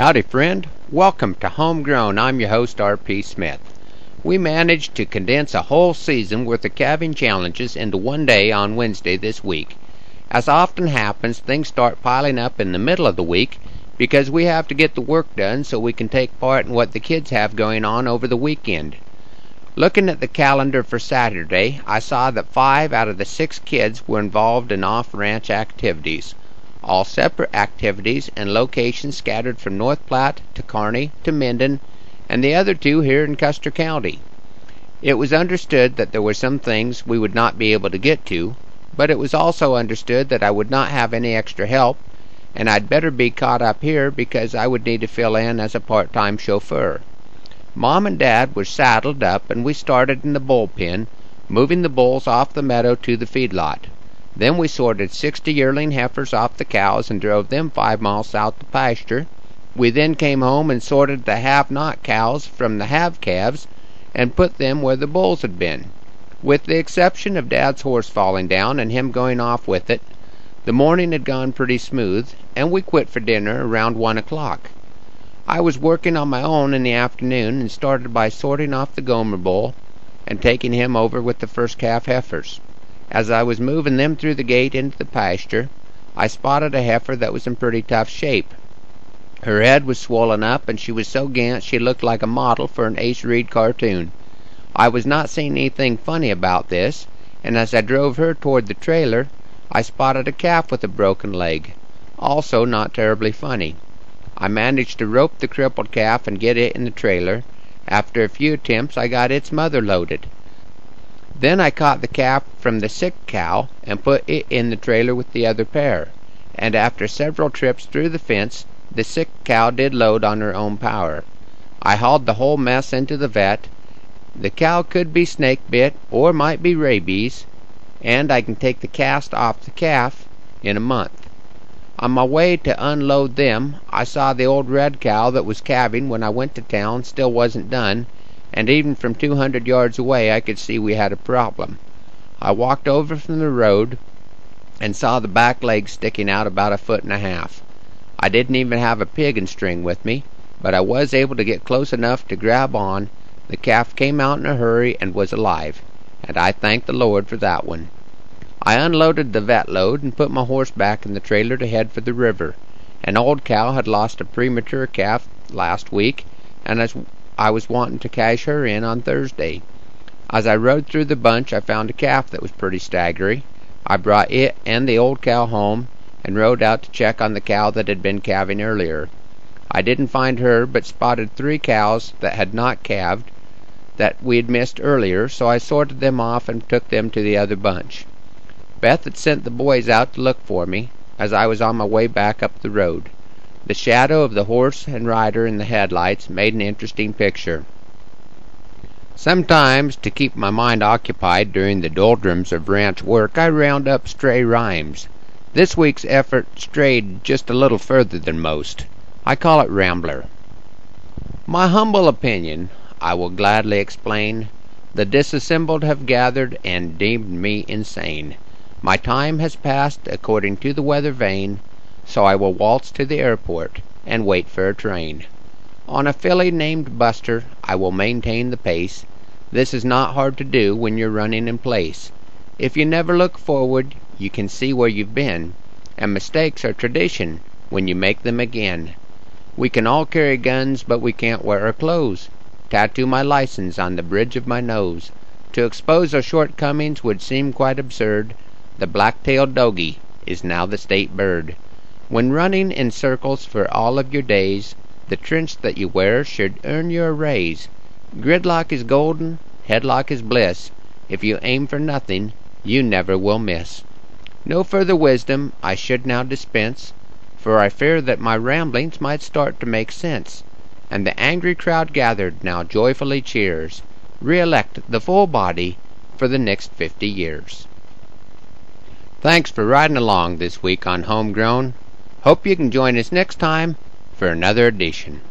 Howdy, friend. Welcome to Homegrown. I'm your host, R.P. Smith. We managed to condense a whole season worth of calving challenges into one day on Wednesday this week. As often happens, things start piling up in the middle of the week because we have to get the work done so we can take part in what the kids have going on over the weekend. Looking at the calendar for Saturday, I saw that five out of the six kids were involved in off ranch activities all separate activities and locations scattered from North Platte to Kearney to Minden, and the other two here in Custer County. It was understood that there were some things we would not be able to get to, but it was also understood that I would not have any extra help, and I'd better be caught up here because I would need to fill in as a part-time chauffeur. Mom and Dad were saddled up, and we started in the bull pen, moving the bulls off the meadow to the feedlot. Then we sorted sixty yearling heifers off the cows and drove them five miles south to pasture. We then came home and sorted the have-not cows from the have calves and put them where the bulls had been. With the exception of Dad's horse falling down and him going off with it, the morning had gone pretty smooth, and we quit for dinner around one o'clock. I was working on my own in the afternoon and started by sorting off the Gomer bull and taking him over with the first calf heifers. As I was moving them through the gate into the pasture, I spotted a heifer that was in pretty tough shape. Her head was swollen up, and she was so gaunt she looked like a model for an Ace Reid cartoon. I was not seeing anything funny about this, and as I drove her toward the trailer, I spotted a calf with a broken leg, also not terribly funny. I managed to rope the crippled calf and get it in the trailer. After a few attempts, I got its mother loaded. Then I caught the calf from the sick cow and put it in the trailer with the other pair, and after several trips through the fence the sick cow did load on her own power. I hauled the whole mess into the vet. The cow could be snake bit or might be rabies, and I can take the cast off the calf in a month. On my way to unload them, I saw the old red cow that was calving when I went to town still wasn't done, and even from two hundred yards away I could see we had a problem. I walked over from the road and saw the back leg sticking out about a foot and a half. I didn't even have a piggin string with me, but I was able to get close enough to grab on. The calf came out in a hurry and was alive, and I thanked the Lord for that one. I unloaded the vet load and put my horse back in the trailer to head for the river. An old cow had lost a premature calf last week, and as I was wanting to cash her in on Thursday. As I rode through the bunch I found a calf that was pretty staggery. I brought it and the old cow home and rode out to check on the cow that had been calving earlier. I didn't find her, but spotted three cows that had not calved that we had missed earlier, so I sorted them off and took them to the other bunch. Beth had sent the boys out to look for me as I was on my way back up the road. The shadow of the horse and rider in the headlights made an interesting picture. Sometimes, to keep my mind occupied during the doldrums of ranch work, I round up stray rhymes. This week's effort strayed just a little further than most. I call it Rambler. My humble opinion, I will gladly explain. The disassembled have gathered and deemed me insane. My time has passed according to the weather vane so I will waltz to the airport and wait for a train. On a filly named Buster I will maintain the pace. This is not hard to do when you're running in place. If you never look forward, you can see where you've been, and mistakes are tradition when you make them again. We can all carry guns, but we can't wear our clothes. Tattoo my license on the bridge of my nose. To expose our shortcomings would seem quite absurd. The black-tailed dogie is now the state bird. When running in circles for all of your days, the trench that you wear should earn you a raise. Gridlock is golden, headlock is bliss. If you aim for nothing, you never will miss. No further wisdom I should now dispense, for I fear that my ramblings might start to make sense. And the angry crowd gathered now joyfully cheers. Re-elect the full body for the next fifty years. Thanks for riding along this week on Homegrown. Hope you can join us next time for another edition.